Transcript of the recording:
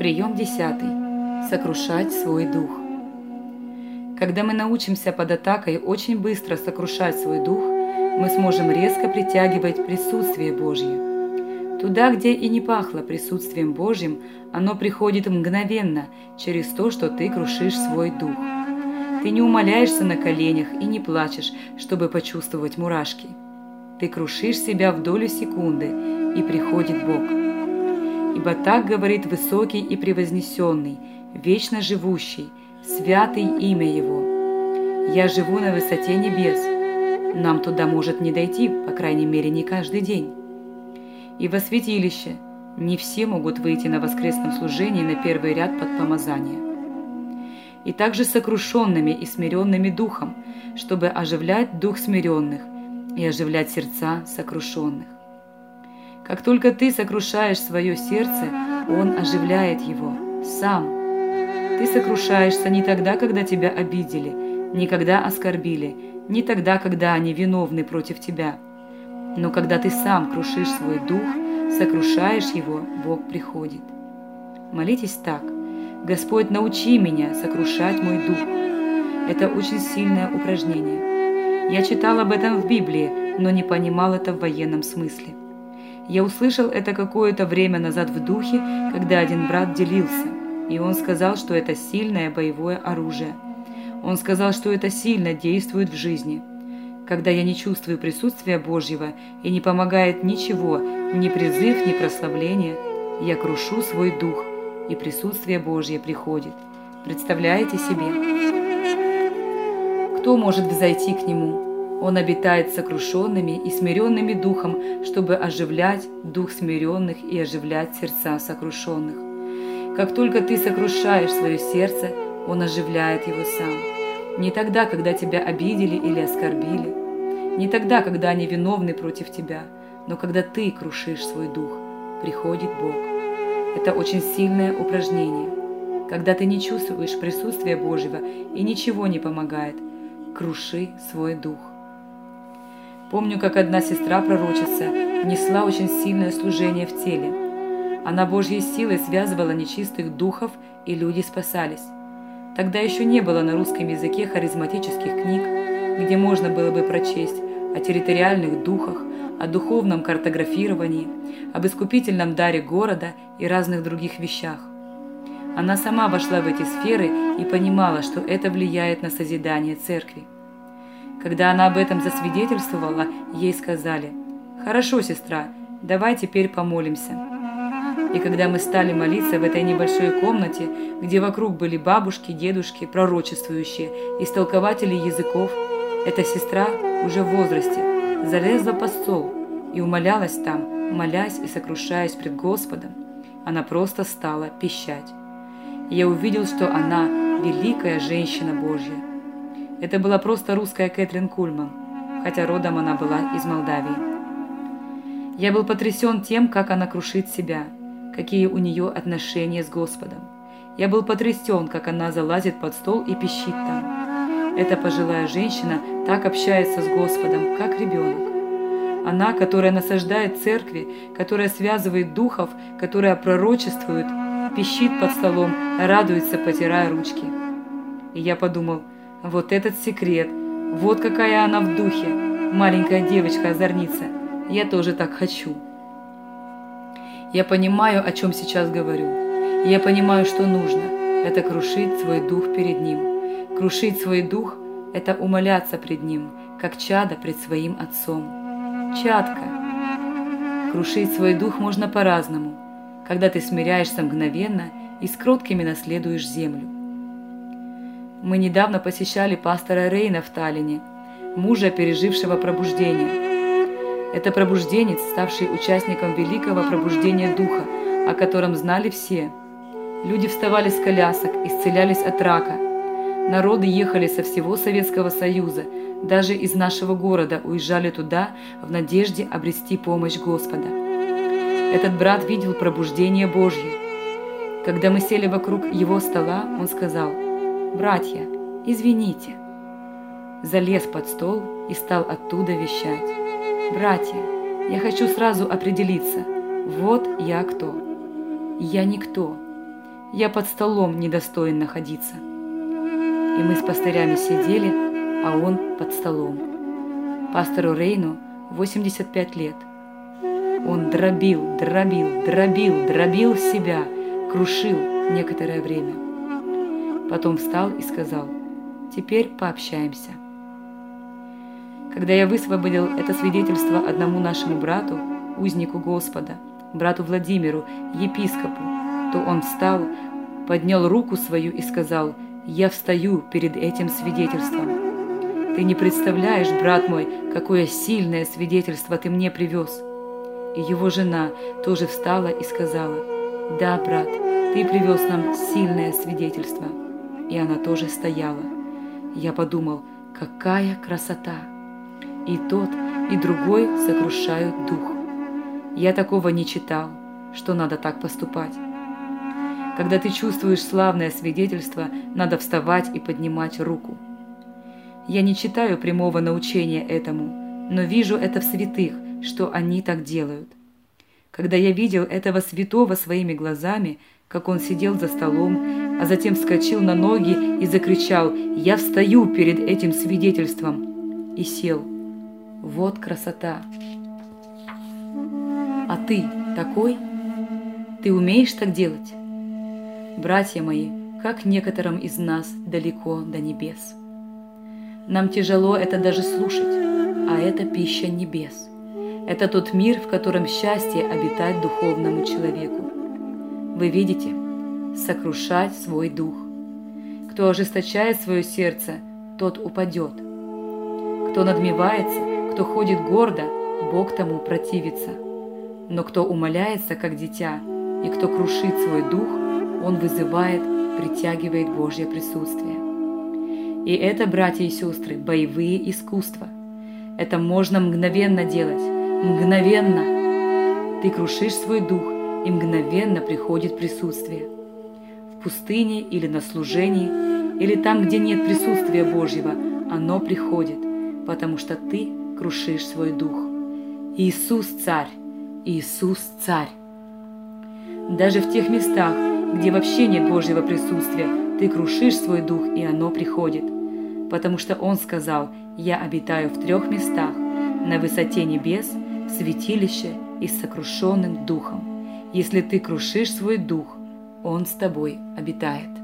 Прием десятый. Сокрушать свой дух. Когда мы научимся под атакой очень быстро сокрушать свой дух, мы сможем резко притягивать присутствие Божье. Туда, где и не пахло присутствием Божьим, оно приходит мгновенно через то, что ты крушишь свой дух. Ты не умоляешься на коленях и не плачешь, чтобы почувствовать мурашки. Ты крушишь себя в долю секунды, и приходит Бог. Ибо так говорит высокий и превознесенный, вечно живущий, святый имя Его. Я живу на высоте небес. Нам туда может не дойти, по крайней мере, не каждый день. И во святилище не все могут выйти на воскресном служении на первый ряд под помазание. И также сокрушенными и смиренными духом, чтобы оживлять дух смиренных и оживлять сердца сокрушенных. Как только ты сокрушаешь свое сердце, Он оживляет его сам. Ты сокрушаешься не тогда, когда тебя обидели, не когда оскорбили, не тогда, когда они виновны против тебя. Но когда ты сам крушишь свой дух, сокрушаешь его, Бог приходит. Молитесь так. Господь, научи меня сокрушать мой дух. Это очень сильное упражнение. Я читал об этом в Библии, но не понимал это в военном смысле. Я услышал это какое-то время назад в духе, когда один брат делился, и он сказал, что это сильное боевое оружие. Он сказал, что это сильно действует в жизни. Когда я не чувствую присутствия Божьего и не помогает ничего, ни призыв, ни прославление, я крушу свой дух, и присутствие Божье приходит. Представляете себе? Кто может взойти к Нему? Он обитает сокрушенными и смиренными духом, чтобы оживлять дух смиренных и оживлять сердца сокрушенных. Как только ты сокрушаешь свое сердце, Он оживляет его сам. Не тогда, когда тебя обидели или оскорбили, не тогда, когда они виновны против тебя, но когда ты крушишь свой дух, приходит Бог. Это очень сильное упражнение. Когда ты не чувствуешь присутствия Божьего и ничего не помогает, круши свой дух. Помню, как одна сестра-пророчица несла очень сильное служение в теле. Она Божьей силой связывала нечистых духов, и люди спасались. Тогда еще не было на русском языке харизматических книг, где можно было бы прочесть о территориальных духах, о духовном картографировании, об искупительном даре города и разных других вещах. Она сама вошла в эти сферы и понимала, что это влияет на созидание церкви. Когда она об этом засвидетельствовала, ей сказали, «Хорошо, сестра, давай теперь помолимся». И когда мы стали молиться в этой небольшой комнате, где вокруг были бабушки, дедушки, пророчествующие, истолкователи языков, эта сестра уже в возрасте залезла под стол и умолялась там, молясь и сокрушаясь пред Господом. Она просто стала пищать. Я увидел, что она великая женщина Божья, это была просто русская Кэтрин Кульман, хотя родом она была из Молдавии. Я был потрясен тем, как она крушит себя, какие у нее отношения с Господом. Я был потрясен, как она залазит под стол и пищит там. Эта пожилая женщина так общается с Господом, как ребенок. Она, которая насаждает церкви, которая связывает духов, которая пророчествует, пищит под столом, радуется, потирая ручки. И я подумал, вот этот секрет. Вот какая она в духе. Маленькая девочка-озорница. Я тоже так хочу. Я понимаю, о чем сейчас говорю. Я понимаю, что нужно. Это крушить свой дух перед Ним. Крушить свой дух – это умоляться пред Ним, как чада пред своим Отцом. Чадка. Крушить свой дух можно по-разному, когда ты смиряешься мгновенно и с кроткими наследуешь землю. Мы недавно посещали пастора Рейна в Таллине, мужа, пережившего пробуждение. Это пробужденец, ставший участником великого пробуждения духа, о котором знали все. Люди вставали с колясок, исцелялись от рака. Народы ехали со всего Советского Союза, даже из нашего города уезжали туда в надежде обрести помощь Господа. Этот брат видел пробуждение Божье. Когда мы сели вокруг его стола, он сказал – «Братья, извините». Залез под стол и стал оттуда вещать. «Братья, я хочу сразу определиться. Вот я кто. Я никто. я под столом недостоин находиться. И мы с пастырями сидели, а он под столом. Пастору Рейну 85 лет. Он дробил, дробил, дробил, дробил себя, крушил некоторое время. Потом встал и сказал, «Теперь пообщаемся». Когда я высвободил это свидетельство одному нашему брату, узнику Господа, брату Владимиру, епископу, то он встал, поднял руку свою и сказал, «Я встаю перед этим свидетельством». Ты не представляешь, брат мой, какое сильное свидетельство ты мне привез. И его жена тоже встала и сказала, «Да, брат, ты привез нам сильное свидетельство». И она тоже стояла. Я подумал, какая красота! И тот, и другой сокрушают дух. Я такого не читал, что надо так поступать. Когда ты чувствуешь славное свидетельство, надо вставать и поднимать руку. Я не читаю прямого научения этому, но вижу это в святых, что они так делают. Когда я видел этого святого своими глазами, как он сидел за столом, а затем вскочил на ноги и закричал «Я встаю перед этим свидетельством!» и сел. Вот красота! А ты такой? Ты умеешь так делать? Братья мои, как некоторым из нас далеко до небес. Нам тяжело это даже слушать, а это пища небес. Это тот мир, в котором счастье обитает духовному человеку. Вы видите, сокрушать свой дух. Кто ожесточает свое сердце, тот упадет. Кто надмевается, кто ходит гордо, Бог тому противится. Но кто умоляется, как дитя, и кто крушит свой дух, он вызывает, притягивает Божье присутствие. И это, братья и сестры, боевые искусства. Это можно мгновенно делать. Мгновенно. Ты крушишь свой дух, и мгновенно приходит присутствие. В пустыне или на служении, или там, где нет присутствия Божьего, оно приходит, потому что ты крушишь свой дух. Иисус – Царь, Иисус – Царь. Даже в тех местах, где вообще нет Божьего присутствия, ты крушишь свой дух, и оно приходит. Потому что Он сказал, «Я обитаю в трех местах, на высоте небес, в святилище и с сокрушенным духом. Если ты крушишь свой дух, Он с тобой обитает».